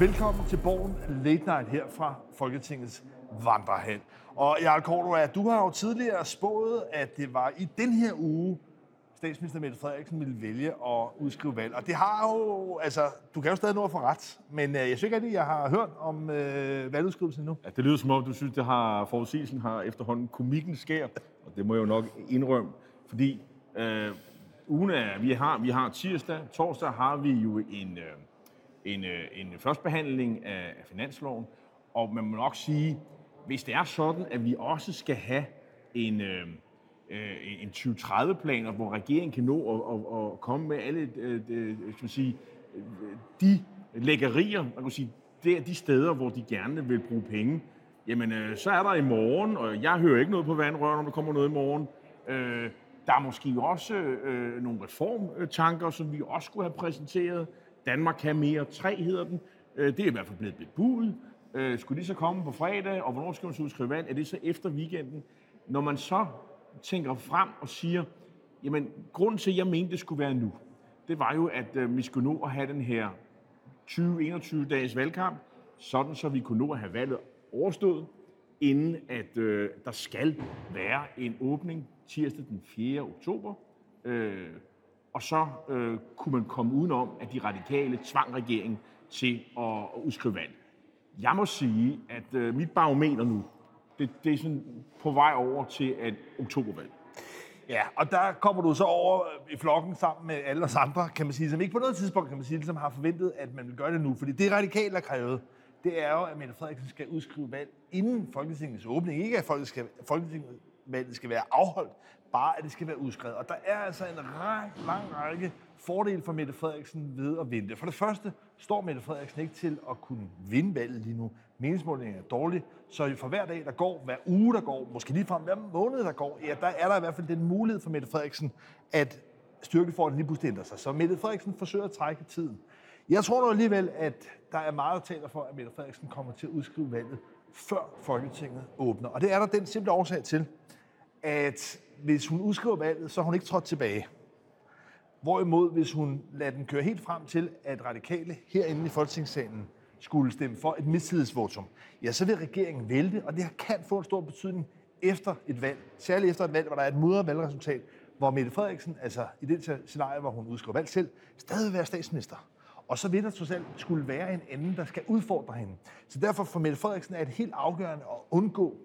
Velkommen til Borgen Late Night her fra Folketingets Vandrehal. Og Jarl Cordua, du har jo tidligere spået, at det var i den her uge, statsminister Mette Frederiksen ville vælge at udskrive valg. Og det har jo, altså, du kan jo stadig nå at få ret, men øh, jeg synes ikke at jeg har hørt om øh, valgudskrivelsen nu. Ja, det lyder som om, du synes, det har forudsigelsen har efterhånden komikken skær, og det må jeg jo nok indrømme, fordi øh, ugen er, vi har, vi har tirsdag, torsdag har vi jo en, øh, en, øh, en førstbehandling af, finansloven, og man må nok sige, hvis det er sådan, at vi også skal have en, øh, øh en 2030-plan, hvor regeringen kan nå at, at, at komme med alle øh, øh skal man sige, de lækkerier, man kan sige, det er de steder, hvor de gerne vil bruge penge, jamen øh, så er der i morgen, og jeg hører ikke noget på vandrør, når der kommer noget i morgen. Øh, der er måske også øh, nogle reformtanker, som vi også skulle have præsenteret. Danmark kan mere 3 hedder den. Øh, det er i hvert fald blevet bebudet. Øh, skulle de så komme på fredag, og hvornår skal man så udskrive valg? Er det så efter weekenden? Når man så tænker frem og siger, jamen grunden til, at jeg mente, det skulle være nu, det var jo, at øh, vi skulle nå at have den her 20-21 dages valgkamp, sådan så vi kunne nå at have valget overstået, inden at øh, der skal være en åbning tirsdag den 4. oktober. Øh, og så øh, kunne man komme udenom, at de radikale tvang regeringen til at, at udskrive valg. Jeg må sige, at øh, mit barometer nu, det, det er sådan på vej over til et oktobervalg. Ja, og der kommer du så over i flokken sammen med alle os andre, kan man sige, som ikke på noget tidspunkt, kan man sige, som har forventet, at man vil gøre det nu. Fordi det radikale har krævet, det er jo, at Mette Frederiksen skal udskrive valg inden Folketingets åbning. Ikke at Folketinget valget skal være afholdt, bare at det skal være udskrevet. Og der er altså en ræk, lang række fordele for Mette Frederiksen ved at vente. For det første står Mette Frederiksen ikke til at kunne vinde valget lige nu. Meningsmålingen er dårlig, så for hver dag, der går, hver uge, der går, måske lige frem hver måned, der går, ja, der er der i hvert fald den mulighed for Mette Frederiksen, at styrkeforholdet lige pludselig ændrer sig. Så Mette Frederiksen forsøger at trække tiden. Jeg tror nu alligevel, at der er meget, der taler for, at Mette Frederiksen kommer til at udskrive valget, før Folketinget åbner. Og det er der den simple årsag til, at hvis hun udskriver valget, så har hun ikke trådt tilbage. Hvorimod, hvis hun lader den køre helt frem til, at radikale herinde i Folketingssalen skulle stemme for et mistillidsvotum, ja, så vil regeringen vælte, og det kan få en stor betydning efter et valg. Særligt efter et valg, hvor der er et mudret valgresultat, hvor Mette Frederiksen, altså i det scenarie, hvor hun udskriver valg selv, stadig vil være statsminister. Og så vil der trods alt skulle være en anden, der skal udfordre hende. Så derfor for Mette Frederiksen er det helt afgørende at undgå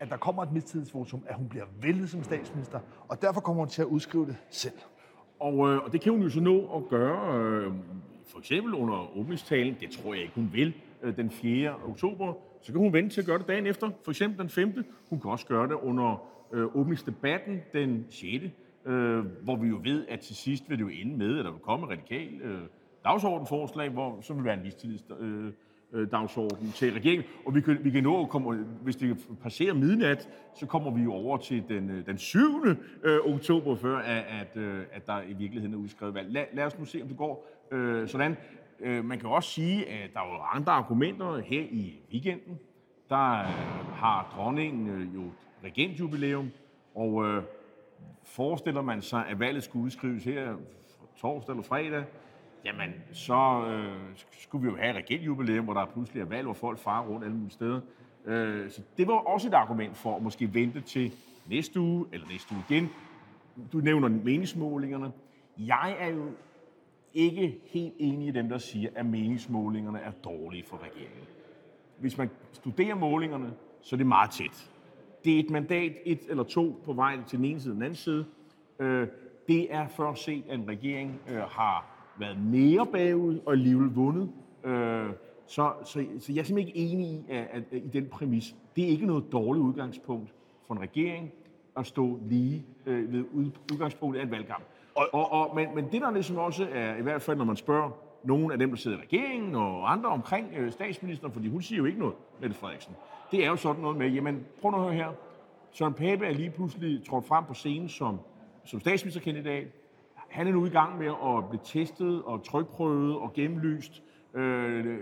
at der kommer et mistillidsvotum, at hun bliver væltet som statsminister, og derfor kommer hun til at udskrive det selv. Og, øh, og det kan hun jo så nå at gøre, øh, for eksempel under åbningstalen, det tror jeg ikke, hun vil, øh, den 4. oktober. Så kan hun vente til at gøre det dagen efter, for eksempel den 5. Hun kan også gøre det under øh, åbningsdebatten den 6. Øh, hvor vi jo ved, at til sidst vil det jo ende med, at der vil komme radikal øh, dagsordensforslag, hvor så vil være en mistillidsvotum. øh, dagsorden til regeringen. Og vi kan, vi kan nå at komme, hvis det passerer midnat, så kommer vi jo over til den, øh, den 7. Øh, oktober, før at, at, øh, at der i virkeligheden er udskrevet valg. Lad, lad os nu se, om det går øh, sådan. Øh, man kan også sige, at der er andre argumenter her i weekenden. Der øh, har dronningen øh, jo regentjubilæum, og øh, forestiller man sig, at valget skulle udskrives her torsdag eller fredag, jamen så øh, skulle vi jo have et regentjubilæum, hvor der pludselig er valg, hvor folk farer rundt alle mulige steder. Øh, så det var også et argument for at måske vente til næste uge, eller næste uge igen. Du nævner meningsmålingerne. Jeg er jo ikke helt enig i dem, der siger, at meningsmålingerne er dårlige for regeringen. Hvis man studerer målingerne, så er det meget tæt. Det er et mandat, et eller to på vej til den ene side og den anden side. Øh, det er først set, at en regering øh, har været mere bagud og alligevel vundet. Øh, så, så, så jeg er simpelthen ikke enig i, at, at, at, i den præmis. Det er ikke noget dårligt udgangspunkt for en regering at stå lige øh, ved udgangspunktet af en valgkamp. Og, og, og, men, men det der ligesom også er, i hvert fald når man spørger nogle af dem, der sidder i regeringen og andre omkring øh, statsministeren, fordi hun siger jo ikke noget, Mette Frederiksen. Det er jo sådan noget med, jamen prøv nu at høre her. Søren Pape er lige pludselig trådt frem på scenen som, som statsministerkandidat. Han er nu i gang med at blive testet og trykprøvet og gennemlyst Øh,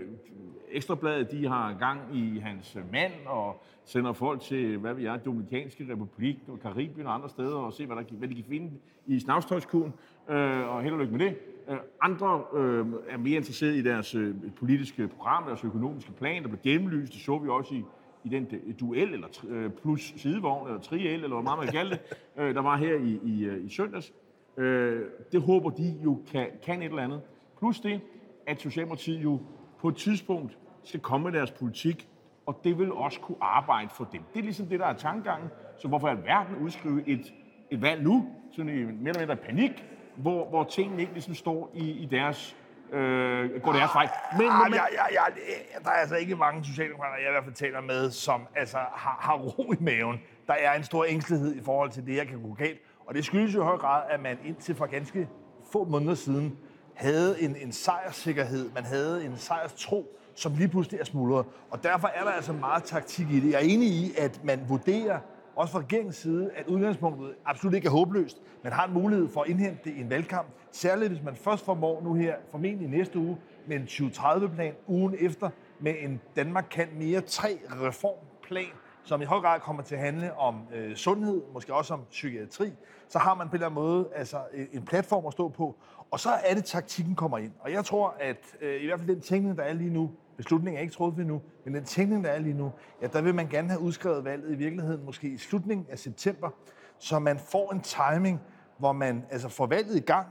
Ekstrabladet, de har gang i hans mand og sender folk til, hvad vi er, Dominikanske Republik og Karibien og andre steder og se, hvad, der, hvad de kan finde i snavstøjskuren. Øh, og held og lykke med det. Øh, andre øh, er mere interesseret i deres øh, politiske program, deres økonomiske plan, der blev gennemlyst. Det så vi også i, i den øh, duel, eller øh, plus sidevogn, eller triel, eller hvad meget man kalde det, øh, der var her i, i, øh, i søndags. Øh, det håber de jo kan, kan et eller andet. Plus det, at Socialdemokratiet jo på et tidspunkt skal komme med deres politik, og det vil også kunne arbejde for dem. Det er ligesom det, der er tankegangen. Så hvorfor er verden udskrive et, et valg nu, sådan i mere eller mindre panik, hvor, hvor tingene ikke ligesom står i, i deres øh, går deres vej. Men, ah, men, ja, ja, ja, der er altså ikke mange socialdemokrater, jeg i hvert fald taler med, som altså, har, har ro i maven. Der er en stor ængstelighed i forhold til det, jeg kan gå galt. Og det skyldes jo i høj grad, at man indtil for ganske få måneder siden havde en, en sejrssikkerhed, man havde en sejrstro, som lige pludselig er smuldret. Og derfor er der altså meget taktik i det. Jeg er enig i, at man vurderer, også fra regeringens side, at udgangspunktet absolut ikke er håbløst. Man har en mulighed for at indhente det i en valgkamp, særligt hvis man først formår nu her, formentlig næste uge, med en 2030-plan, ugen efter med en Danmark kan mere 3 reformplan, som i høj grad kommer til at handle om øh, sundhed, måske også om psykiatri, så har man på en eller anden måde altså, øh, en platform at stå på. Og så er det, taktikken kommer ind. Og jeg tror, at øh, i hvert fald den tænkning, der er lige nu, beslutningen er ikke truffet endnu, men den tænkning, der er lige nu, ja, der vil man gerne have udskrevet valget i virkeligheden, måske i slutningen af september, så man får en timing, hvor man altså får valget i gang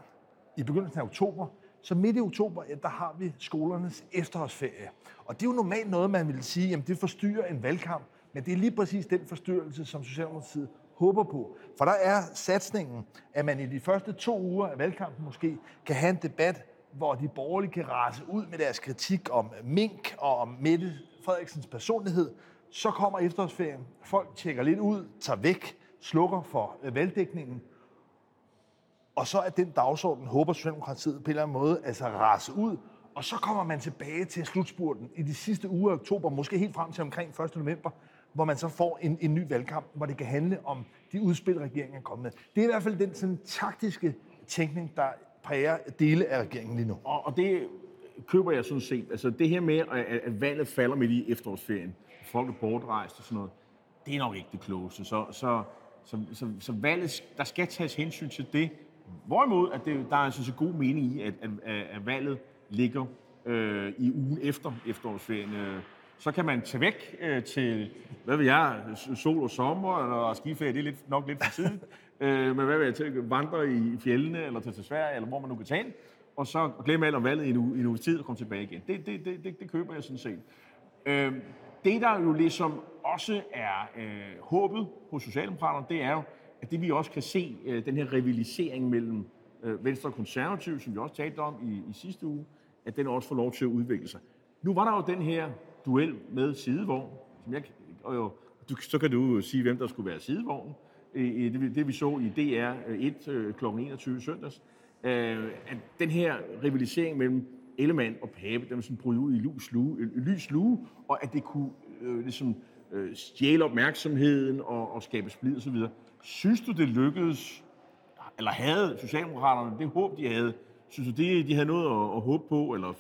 i begyndelsen af oktober, så midt i oktober, ja, der har vi skolernes efterårsferie. Og det er jo normalt noget, man vil sige, jamen det forstyrrer en valgkamp, men det er lige præcis den forstyrrelse, som Socialdemokratiet håber på. For der er satsningen, at man i de første to uger af valgkampen måske kan have en debat, hvor de borgerlige kan rase ud med deres kritik om Mink og om Mette Frederiksens personlighed. Så kommer efterårsferien, folk tjekker lidt ud, tager væk, slukker for øh, valgdækningen, og så er den dagsorden, håber Socialdemokratiet på en eller anden måde, altså rase ud, og så kommer man tilbage til slutspurten i de sidste uger af oktober, måske helt frem til omkring 1. november, hvor man så får en, en ny valgkamp, hvor det kan handle om de udspil, regeringen er kommet med. Det er i hvert fald den sådan, taktiske tænkning, der præger dele af regeringen lige nu. Og, og det køber jeg sådan set. Altså det her med, at, at valget falder midt i efterårsferien, folk er bortrejst og sådan noget, det er nok ikke det klogeste. Så, så, så, så, så valget, der skal tages hensyn til det. Hvorimod, at det, der er altså synes, god mening i, at, at, at valget ligger øh, i ugen efter efterårsferien. Øh, så kan man tage væk øh, til, hvad ved jeg, sol og sommer, eller skiferie, det er lidt, nok lidt for tidligt. øh, men hvad vil jeg til, vandre i fjellene, eller tage til Sverige, eller hvor man nu kan tage og så glemme alt om valget i en, uge, i en uge tid og komme tilbage igen. Det, det, det, det, det køber jeg sådan set. Øh, det, der jo ligesom også er øh, håbet hos Socialdemokraterne, det er jo, at det vi også kan se, øh, den her rivalisering mellem øh, Venstre og Konservative, som vi også talte om i, i sidste uge, at den også får lov til at udvikle sig. Nu var der jo den her duel med sidevogn, som jeg, og jo, du, så kan du sige, hvem der skulle være sidevognen. Det, det vi så i DR1 kl. 21 søndags, øh, at den her rivalisering mellem Ellemann og Pape, den sådan bryde ud i lys lue, øh, lys lue, og at det kunne øh, ligesom, øh, stjæle opmærksomheden og, og skabe splid osv. Synes du, det lykkedes, eller havde Socialdemokraterne det håb, de havde? Synes du, det, de havde noget at, at håbe på, eller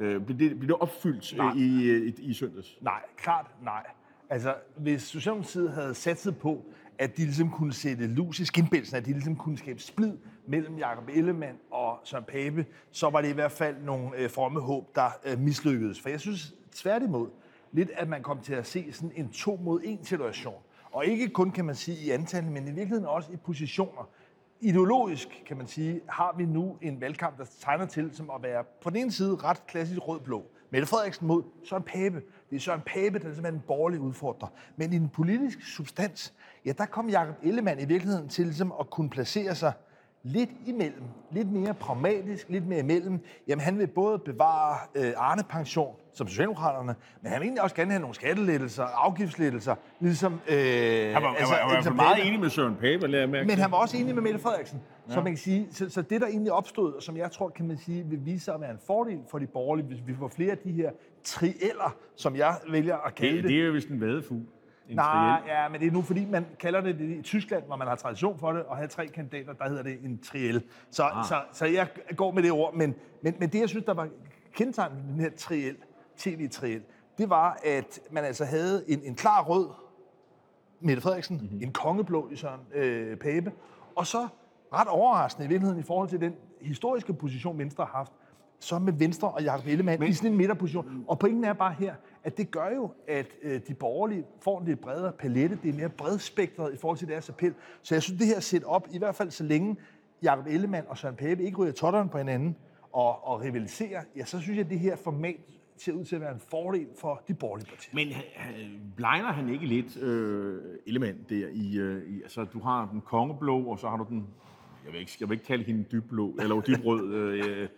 Øh, blev, det, blev det opfyldt nej. i, i, i søndags? Nej, klart nej. Altså, hvis Socialdemokratiet havde satset på, at de ligesom kunne sætte lus i skinbælsen, at de ligesom kunne skabe splid mellem Jakob Ellemann og Søren Pape, så var det i hvert fald nogle øh, fromme håb, der øh, mislykkedes. For jeg synes tværtimod lidt, at man kom til at se sådan en to mod en situation. Og ikke kun, kan man sige, i antal, men i virkeligheden også i positioner ideologisk, kan man sige, har vi nu en valgkamp, der tegner til som at være på den ene side ret klassisk rød-blå. Mette Frederiksen mod Søren Pape. Det er Søren Pape, der er simpelthen en borgerlig udfordrer. Men i den politiske substans, ja, der kom Jakob Ellemann i virkeligheden til ligesom at kunne placere sig lidt imellem, lidt mere pragmatisk, lidt mere imellem. Jamen han vil både bevare øh, Arne-pension, som Socialdemokraterne, men han vil egentlig også gerne have nogle skattelettelser, afgiftslettelser, ligesom... Øh, han var, altså, han var, han var meget enig med Søren Pape, lader jeg mærke Men han var også enig med Mette Frederiksen. Ja. Så man kan sige, så, så det der egentlig opstod, og som jeg tror, kan man sige, vil vise sig at være en fordel for de borgerlige, hvis vi får flere af de her trieller, som jeg vælger at kalde det. Det, det er jo vist en vadefugl. Nej, ja, men det er nu fordi, man kalder det, det i Tyskland, hvor man har tradition for det, og have tre kandidater, der hedder det en triel. Så, ah. så, så jeg går med det ord, men, men, men det, jeg synes, der var kendetegn ved den her triel, tv-triel, det var, at man altså havde en, en klar rød Mette Frederiksen, mm-hmm. en kongeblå i Søren øh, Pape, og så ret overraskende i virkeligheden i forhold til den historiske position, Venstre har haft, så med Venstre og Jacob Ellemann i sådan en midterposition. Og pointen er bare her, at det gør jo, at øh, de borgerlige får en lidt bredere palette. Det er mere bredspektret i forhold til deres appel. Så jeg synes, det her set op, i hvert fald så længe Jacob Ellemann og Søren Pape ikke ryger totteren på hinanden og, og rivaliserer, ja, så synes jeg, at det her format ser ud til at være en fordel for de borgerlige partier. Men blegner han ikke lidt øh, element der i, øh, i, altså du har den kongeblå, og så har du den jeg vil ikke, jeg vil ikke kalde hende dybblå, eller dybrød, øh,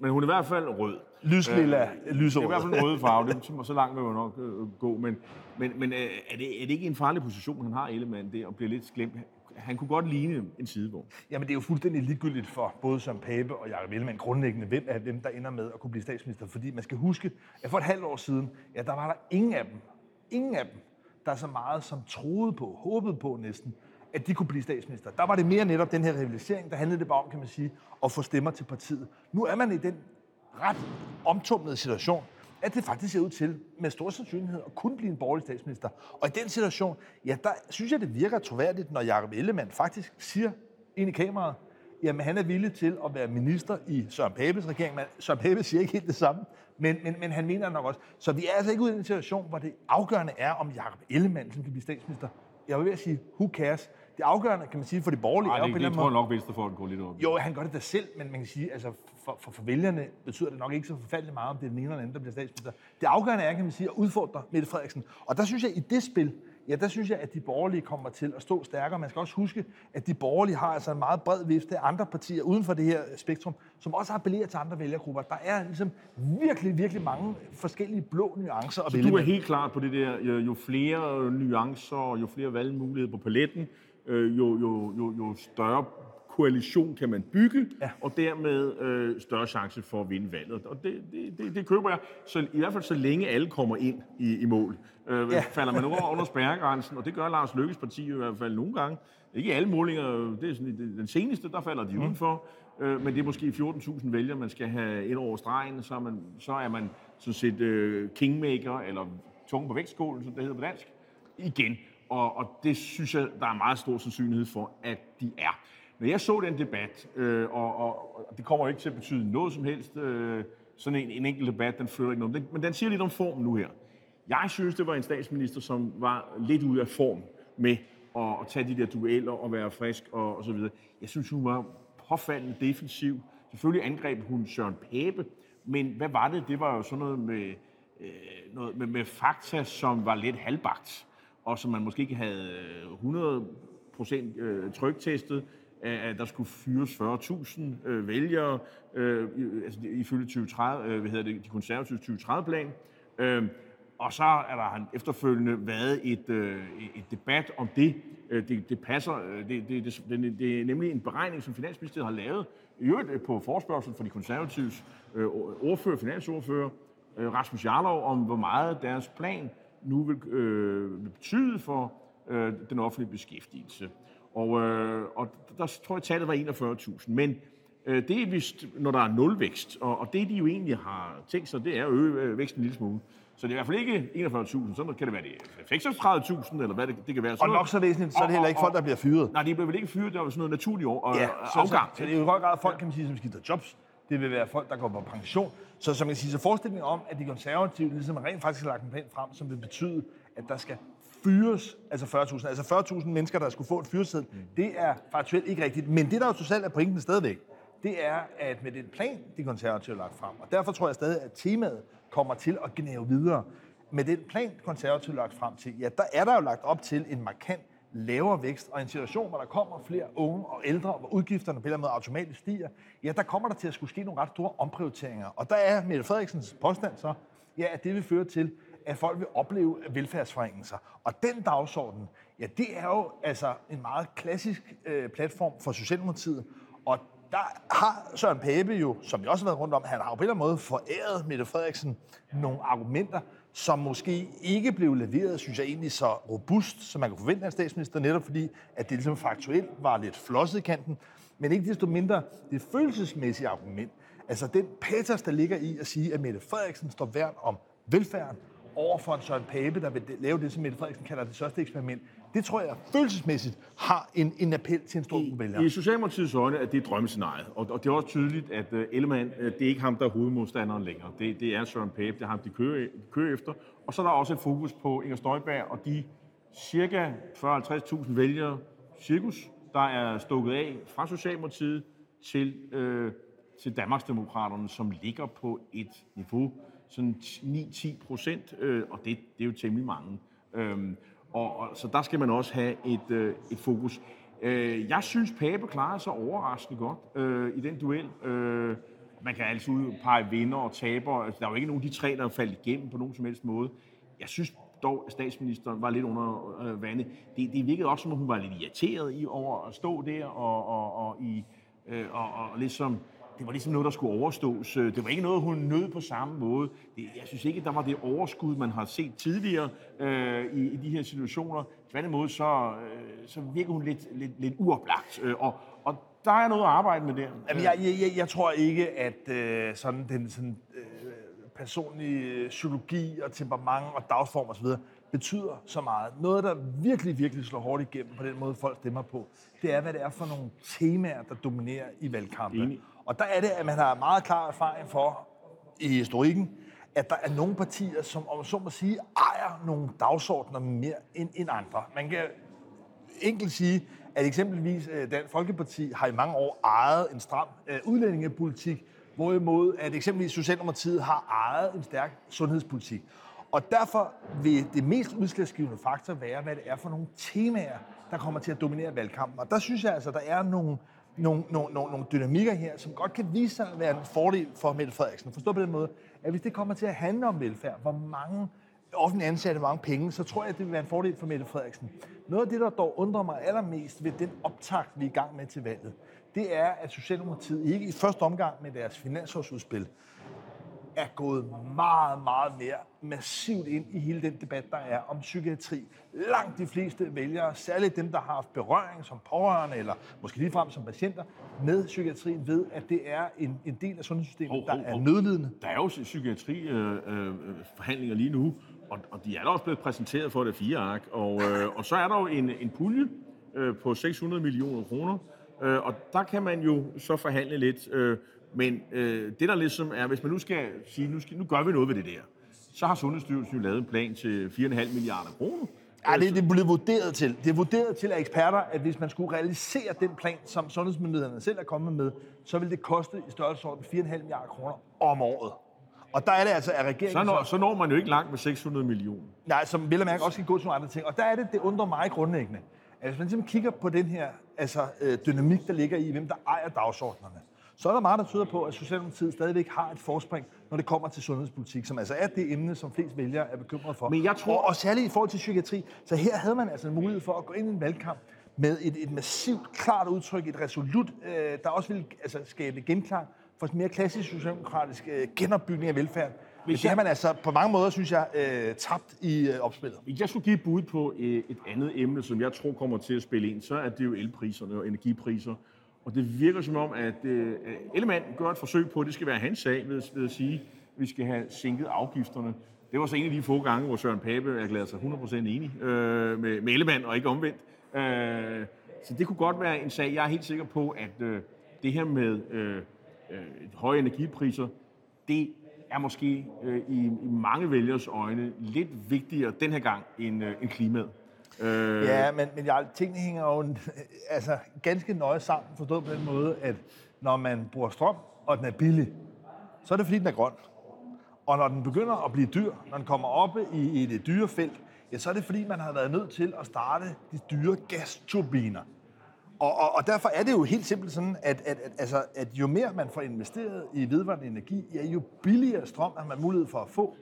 men hun er i hvert fald rød. Lyslilla, øh, lyserød. Det er i hvert fald en rød farve, det, så langt vil man nok øh, gå. Men, men, men øh, er, det, er det ikke en farlig position, han har, Ellemann, det og bliver lidt glemt? Han kunne godt ligne en sidevogn. Jamen det er jo fuldstændig ligegyldigt for både Søren Pape og Jacob Ellemann grundlæggende, hvem er dem, der ender med at kunne blive statsminister. Fordi man skal huske, at for et halvt år siden, ja, der var der ingen af dem, ingen af dem, der så meget som troede på, håbede på næsten, at de kunne blive statsminister. Der var det mere netop den her rivalisering, der handlede det bare om, kan man sige, at få stemmer til partiet. Nu er man i den ret omtumlede situation, at det faktisk ser ud til med stor sandsynlighed at kunne blive en borgerlig statsminister. Og i den situation, ja, der synes jeg, det virker troværdigt, når Jacob Ellemann faktisk siger ind i kameraet, jamen han er villig til at være minister i Søren Papes regering. Men Søren Pape siger ikke helt det samme, men, men, men han mener nok også. Så vi er altså ikke ude i en situation, hvor det afgørende er, om Jacob Ellemann som kan blive statsminister. Jeg vil ved at sige, who cares? Det afgørende, kan man sige, for de borgerlige Ej, er jo på det, det tror jeg nok, Venstrefolk går lidt op. Jo, han gør det da selv, men man kan sige, altså for, for, for vælgerne betyder det nok ikke så forfærdeligt meget, om det er den ene eller den anden, der bliver statsminister. Det afgørende er, kan man sige, at udfordre Mette Frederiksen. Og der synes jeg, i det spil, ja, der synes jeg, at de borgerlige kommer til at stå stærkere. Man skal også huske, at de borgerlige har altså en meget bred vifte af andre partier uden for det her spektrum, som også appellerer til andre vælgergrupper. Der er ligesom virkelig, virkelig mange forskellige blå nuancer Så du er helt klar på det der, jo flere nuancer, jo flere valgmuligheder på paletten, øh, jo, jo, jo, jo større koalition kan man bygge, ja. og dermed øh, større chance for at vinde valget. Og det, det, det, det køber jeg, så, i hvert fald så længe alle kommer ind i, i mål. Øh, ja. Falder man over under spærregrænsen, og det gør Lars Lykkes parti i hvert fald nogle gange, ikke alle målinger, det er sådan, det, den seneste, der falder de mm. udenfor, øh, men det er måske 14.000 vælgere, man skal have ind over stregen, så er man, så er man sådan set øh, kingmaker, eller tunge på vægtskålen, som det hedder på dansk, igen. Og, og det synes jeg, der er meget stor sandsynlighed for, at de er. Når jeg så den debat, øh, og, og, og det kommer ikke til at betyde noget som helst, øh, sådan en, en enkelt debat, den flytter ikke noget, men den siger lidt om formen nu her. Jeg synes, det var en statsminister, som var lidt ude af form med at, at tage de der dueller og være frisk og, og så videre. Jeg synes, hun var påfaldende defensiv. Selvfølgelig angreb hun Søren Pape, men hvad var det? Det var jo sådan noget med, øh, noget med, med fakta, som var lidt halvbagt og som man måske ikke havde øh, 100% øh, tryktestet, at der skulle fyres 40.000 øh, vælgere, øh, altså ifølge 2030, øh, hvad hedder det, de konservative 2030-plan. Øh, og så er der efterfølgende været et, et debat om det. Det, det passer. Det, det, det, det er nemlig en beregning, som Finansministeriet har lavet, i øvrigt på forspørgsel fra de konservatives ordfører, finansordfører, Rasmus Jarlov, om hvor meget deres plan nu vil, øh, vil betyde for øh, den offentlige beskæftigelse. Og, øh, og der tror jeg, tallet var 41.000. Men øh, det er vist, når der er nulvækst, og, og det de jo egentlig har tænkt sig, det er at øge øh, væksten en lille smule. Så det er i hvert fald ikke 41.000, så kan det være det 36.000, eller hvad det, det kan være. og nok så væsentligt, så er det heller ikke folk, der bliver fyret. Nej, de bliver vel ikke fyret, det er jo sådan noget naturligt år, ja, så, afgang. Så, så, det er jo i høj grad folk, kan man sige, som skifter jobs. Det vil være folk, der går på pension. Så som jeg siger, så forestillingen om, at de konservative ligesom rent faktisk har lagt en plan frem, som vil betyde, at der skal fyres, altså 40.000, altså 40.000 mennesker, der skulle få en fyreseddel, mm. det er faktuelt ikke rigtigt. Men det, der jo totalt er pointen stadigvæk, det er, at med den plan, de konservative har lagt frem, og derfor tror jeg stadig, at temaet kommer til at gnæve videre. Med den plan, de konservative har lagt frem til, ja, der er der jo lagt op til en markant lavere vækst, og en situation, hvor der kommer flere unge og ældre, hvor udgifterne på en måde automatisk stiger, ja, der kommer der til at skulle ske nogle ret store omprioriteringer. Og der er Mette Frederiksens påstand så, ja, at det vil føre til, at folk vil opleve velfærdsforringelser. Og den dagsorden, ja, det er jo altså en meget klassisk øh, platform for Socialdemokratiet, og der har Søren Pape jo, som vi også har været rundt om, han har jo på en eller anden måde foræret Mette Frederiksen nogle argumenter, som måske ikke blev leveret, synes jeg egentlig, så robust, som man kan forvente af en statsminister, netop fordi, at det ligesom faktuelt var lidt flosset i kanten, men ikke desto mindre det følelsesmæssige argument. Altså den patos, der ligger i at sige, at Mette Frederiksen står værn om velfærden over for en Søren Pape, der vil lave det, som Mette Frederiksen kalder det største eksperiment, det tror jeg følelsesmæssigt har en, en appel til en stor gruppe vælgere. I Socialdemokratiets øjne er det drømmescenariet, og, og det er også tydeligt, at uh, Ellemann, uh, det er ikke ham, der er hovedmodstanderen længere. Det, det er Søren Pape, det er ham, de kører, kører efter. Og så er der også et fokus på Inger Støjberg og de cirka 40-50.000 vælgere, cirkus, der er stukket af fra Socialdemokratiet til, øh, til Danmarksdemokraterne, som ligger på et niveau, sådan 9-10 procent, øh, og det, det er jo temmelig mange. Øhm, og, og, så der skal man også have et, øh, et fokus. Øh, jeg synes, Pape klarede sig overraskende godt øh, i den duel. Øh, man kan altså udpege vinder og taber. Altså, der er jo ikke nogen af de tre, der er faldet igennem på nogen som helst måde. Jeg synes dog, at statsministeren var lidt under øh, vandet. Det, det virkede også, som om hun var lidt irriteret i over at stå der og, og, og, i, øh, og, og ligesom det var ligesom noget, der skulle overstås. Det var ikke noget, hun nød på samme måde. Det, jeg synes ikke, der var det overskud, man har set tidligere øh, i, i de her situationer. Tværtimod, så, øh, så virker hun lidt, lidt, lidt uoplagt. Øh, og, og der er noget at arbejde med der. Jamen, jeg, jeg, jeg tror ikke, at øh, sådan den sådan, øh, personlige psykologi og temperament og dagsform osv. betyder så meget. Noget, der virkelig, virkelig slår hårdt igennem på den måde, folk stemmer på, det er, hvad det er for nogle temaer, der dominerer i valgkampen. Enig. Og der er det, at man har meget klar erfaring for i historikken, at der er nogle partier, som om så må sige, ejer nogle dagsordner mere end, end andre. Man kan enkelt sige, at eksempelvis øh, Dansk Folkeparti har i mange år ejet en stram øh, udlændingepolitik, hvorimod at eksempelvis Socialdemokratiet har ejet en stærk sundhedspolitik. Og derfor vil det mest udslagsgivende faktor være, hvad det er for nogle temaer, der kommer til at dominere valgkampen. Og der synes jeg altså, der er nogle, nogle, nogle, nogle, nogle dynamikker her, som godt kan vise sig at være en fordel for Mette Frederiksen. Forstå på den måde, at hvis det kommer til at handle om velfærd, hvor mange offentlige ansatte, hvor mange penge, så tror jeg, at det vil være en fordel for Mette Frederiksen. Noget af det, der dog undrer mig allermest ved den optakt, vi er i gang med til valget, det er, at Socialdemokratiet ikke i første omgang med deres finansårsudspil er gået meget, meget mere massivt ind i hele den debat, der er om psykiatri. Langt de fleste vælgere, særligt dem, der har haft berøring som pårørende, eller måske ligefrem som patienter, med psykiatrien, ved, at det er en, en del af sundhedssystemet, Hov, hov, der er nødlidende. Der er jo psykiatriforhandlinger lige nu, og, og de er da også blevet præsenteret for det fire ark. Og, øh, og så er der jo en, en pulje øh, på 600 millioner kroner, øh, og der kan man jo så forhandle lidt. Øh, men øh, det der ligesom er, hvis man nu skal sige, nu, skal, nu gør vi noget ved det der, så har Sundhedsstyrelsen jo lavet en plan til 4,5 milliarder kroner. Ja, det, det er blevet vurderet til. Det er vurderet til af eksperter, at hvis man skulle realisere den plan, som sundhedsmyndighederne selv er kommet med, så vil det koste i størrelsesorden 4,5 milliarder kroner om året. Og der er det altså, at Så regeringen... når, så når man jo ikke langt med 600 millioner. Nej, som vel og mærke også skal gå til nogle andre ting. Og der er det, det undrer mig grundlæggende. At hvis man simpelthen kigger på den her altså, øh, dynamik, der ligger i, hvem der ejer dagsordnerne, så er der meget, der tyder på, at Socialdemokratiet stadigvæk har et forspring, når det kommer til sundhedspolitik, som altså er det emne, som flest vælgere er bekymret for. Men jeg tror- og, og særligt i forhold til psykiatri. Så her havde man altså en mulighed for at gå ind i en valgkamp med et, et massivt, klart udtryk, et resolut, øh, der også ville altså, skabe genklang for en mere klassisk socialdemokratisk øh, genopbygning af velfærd. Men det har man altså på mange måder, synes jeg, øh, tabt i øh, opspillet. Hvis jeg skulle give bud på øh, et andet emne, som jeg tror kommer til at spille ind, så er det jo elpriserne og energipriser. Og det virker som om, at øh, Ellemann gør et forsøg på, at det skal være hans sag ved, ved at sige, at vi skal have sænket afgifterne. Det var så en af de få gange, hvor Søren Pape erklærede sig 100% enig øh, med, med Ellemann og ikke omvendt. Øh, så det kunne godt være en sag. Jeg er helt sikker på, at øh, det her med øh, øh, høje energipriser, det er måske øh, i, i mange vælgers øjne lidt vigtigere den her gang end, øh, end klimaet. Øh, Ja, men, men jeg, tingene hænger jo altså, ganske nøje sammen, forstået på den måde, at når man bruger strøm, og den er billig, så er det fordi, den er grøn. Og når den begynder at blive dyr, når den kommer op i, i det dyre felt, ja, så er det fordi, man har været nødt til at starte de dyre gasturbiner. Og, og, og derfor er det jo helt simpelt sådan, at, at, at, altså, at jo mere man får investeret i vedvarende energi, ja, jo billigere strøm har man mulighed for at få.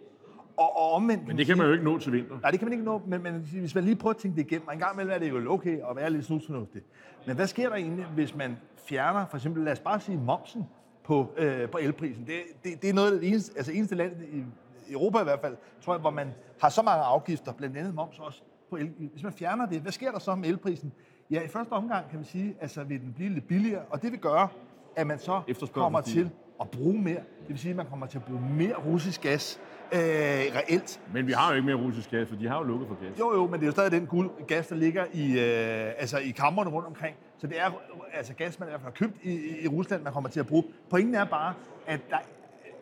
Og, og omvendt, men det kan man jo ikke nå til vinter. Nej, det kan man ikke nå, men, men hvis man lige prøver at tænke det igennem, og en gang imellem er det jo okay at være lidt snusfornuftig. Men hvad sker der egentlig, hvis man fjerner, for eksempel, lad os bare sige, momsen på, øh, på elprisen? Det, det, det er noget af det eneste, altså eneste land i Europa i hvert fald, tror jeg, hvor man har så mange afgifter, blandt andet moms også på el. Hvis man fjerner det, hvad sker der så med elprisen? Ja, i første omgang kan man sige, altså vil den blive lidt billigere, og det vil gøre, at man så kommer til at bruge mere. Det vil sige, at man kommer til at bruge mere russisk gas øh, reelt. Men vi har jo ikke mere russisk gas, for de har jo lukket for gas. Jo, jo, men det er jo stadig den guld gas, der ligger i, øh, altså i kammerne rundt omkring. Så det er altså gas, man i hvert fald har købt i, i Rusland, man kommer til at bruge. Pointen er bare, at der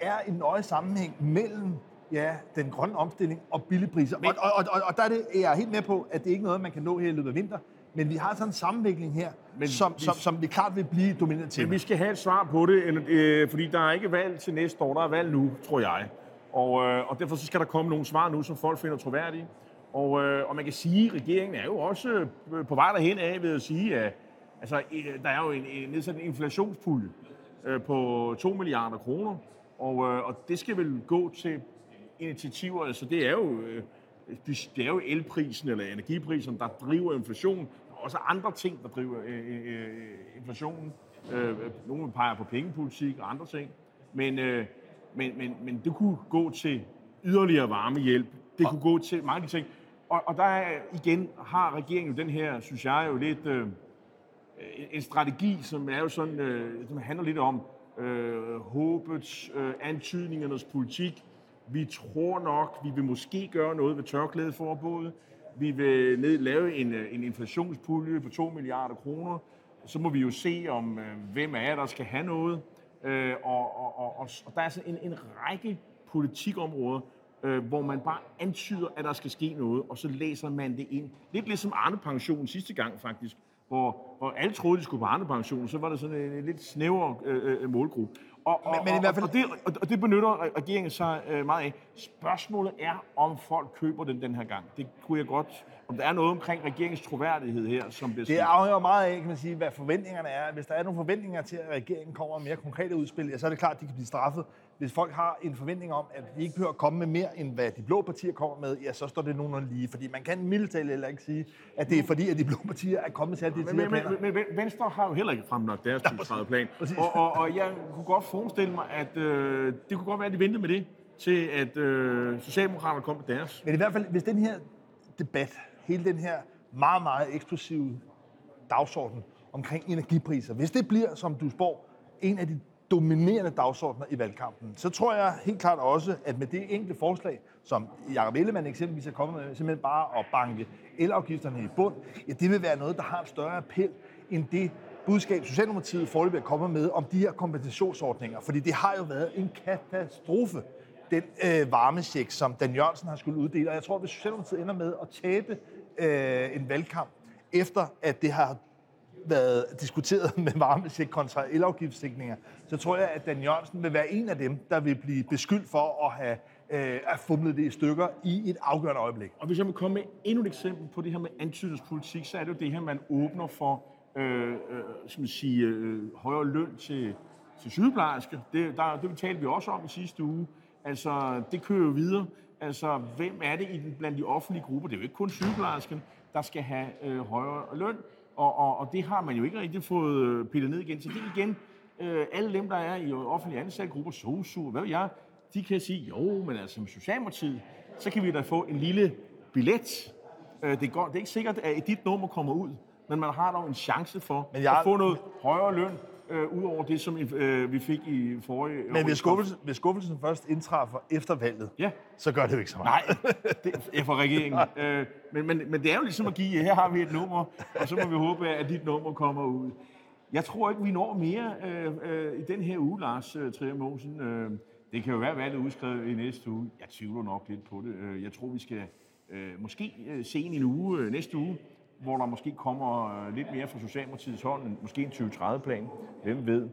er en nøje sammenhæng mellem ja, den grønne omstilling og billigpriser. Men, og, og, og, og der er, det, er jeg helt med på, at det er ikke noget, man kan nå her i løbet af vinter. Men vi har sådan en sammenvikling her, men som, vi, som, som vi klart vil blive domineret til. Men vi skal have et svar på det, øh, fordi der er ikke valg til næste år, der er valg nu, tror jeg. Og, øh, og derfor så skal der komme nogle svar nu, som folk finder troværdige. Og, øh, og man kan sige, at regeringen er jo også øh, på vej derhen af ved at sige, at altså, der er jo en, en nedsat en inflationspulje øh, på 2 milliarder kroner, og, øh, og det skal vel gå til initiativer, altså det er jo, øh, det er jo elprisen eller energiprisen, der driver inflationen, og også andre ting, der driver øh, øh, øh inflationen. Øh, øh, nogle peger på pengepolitik og andre ting, men, øh, men, men, men det kunne gå til yderligere varmehjælp, det kunne gå til mange ting, og, og der er, igen har regeringen jo den her, synes jeg jo lidt, øh, en strategi, som er jo sådan, øh, som handler lidt om øh, håbets, øh, antydningernes politik, vi tror nok, vi vil måske gøre noget ved tørklædeforbuddet. Vi vil ned, lave en, øh, en inflationspulje på 2 milliarder kroner. Så må vi jo se, om øh, hvem af jer, der skal have noget. Øh, og, og, og, og, og der er altså en, en række politikområder, øh, hvor man bare antyder, at der skal ske noget, og så læser man det ind. Lidt ligesom Arne Pension sidste gang faktisk, hvor, hvor alle troede, de skulle på Arne Pension, så var der sådan en, en lidt snæver øh, øh, målgruppe. Og, og, men, men i hvert fald... og, det, og det benytter regeringen sig øh, meget af. Spørgsmålet er, om folk køber den den her gang. Det kunne jeg godt... Om der er noget omkring regeringens troværdighed her, som bliver Det afhænger meget af, kan man sige, hvad forventningerne er. Hvis der er nogle forventninger til, at regeringen kommer med mere konkrete udspil, ja, så er det klart, at de kan blive straffet. Hvis folk har en forventning om, at de ikke behøver at komme med mere, end hvad de blå partier kommer med, ja, så står det nogenlunde lige. Fordi man kan mildt heller ikke sige, at det er fordi, at de blå partier er kommet til at de men, men, men, men, Venstre har jo heller ikke fremlagt deres 2030 plan. Og, og, og jeg kunne godt forestille mig, at øh, det kunne godt være, at de ventede med det, til at øh, Socialdemokraterne kom med deres. Men i hvert fald, hvis den her debat, hele den her meget, meget eksplosive dagsorden omkring energipriser, hvis det bliver, som du spår, en af de dominerende dagsordner i valgkampen, så tror jeg helt klart også, at med det enkelte forslag, som Jacob Ellemann eksempelvis er kommet med, simpelthen bare at banke elafgifterne i bund, ja, det vil være noget, der har en større appel end det budskab, Socialdemokratiet forløbig er kommet med om de her kompensationsordninger. Fordi det har jo været en katastrofe, den øh, varmesjek, som Dan Jørgensen har skulle uddele. Og jeg tror, at hvis Socialdemokratiet ender med at tabe øh, en valgkamp, efter at det har været diskuteret med varmesæk kontra elafgiftssænkninger, så tror jeg, at Dan Jørgensen vil være en af dem, der vil blive beskyldt for at have øh, at fumlet det i stykker i et afgørende øjeblik. Og hvis jeg må komme med endnu et eksempel på det her med antydningspolitik, så er det jo det her, man åbner for øh, øh, skal man sige, øh, højere løn til, til sygeplejersker. Det, der, det talte vi også om i sidste uge. Altså, det kører jo videre. Altså, hvem er det i den, blandt de offentlige grupper? Det er jo ikke kun sygeplejerskerne, der skal have øh, højere løn. Og, og, og det har man jo ikke rigtig fået øh, pillet ned igen. Så det igen, øh, alle dem, der er i offentlige ansatte grupper, SOSU, hvad ved jeg, de kan sige, jo, men altså med Socialdemokratiet, så kan vi da få en lille billet. Øh, det, går, det er ikke sikkert, at dit nummer kommer ud, men man har dog en chance for men jeg... at få noget højere løn, øh, ud over det, som øh, vi fik i forrige Men hvis skuffelsen, hvis skuffelsen først indtræffer efter valget, ja. så gør det jo ikke så meget. Nej, det er for regeringen. øh, men, men, men det er jo ligesom at give, her har vi et nummer, og så må vi håbe, at dit nummer kommer ud. Jeg tror ikke, vi når mere øh, øh, i den her uge, Lars øh, Trier Mosen. Øh, det kan jo være, at valget er udskrevet i næste uge. Jeg tvivler nok lidt på det. Øh, jeg tror, vi skal øh, måske øh, se en uge øh, næste uge, hvor der måske kommer øh, lidt mere fra Socialdemokratiets hånd, måske en 2030-plan. Hvem ved?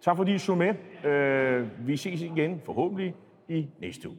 Tak fordi I så med. Øh, vi ses igen forhåbentlig i næste uge.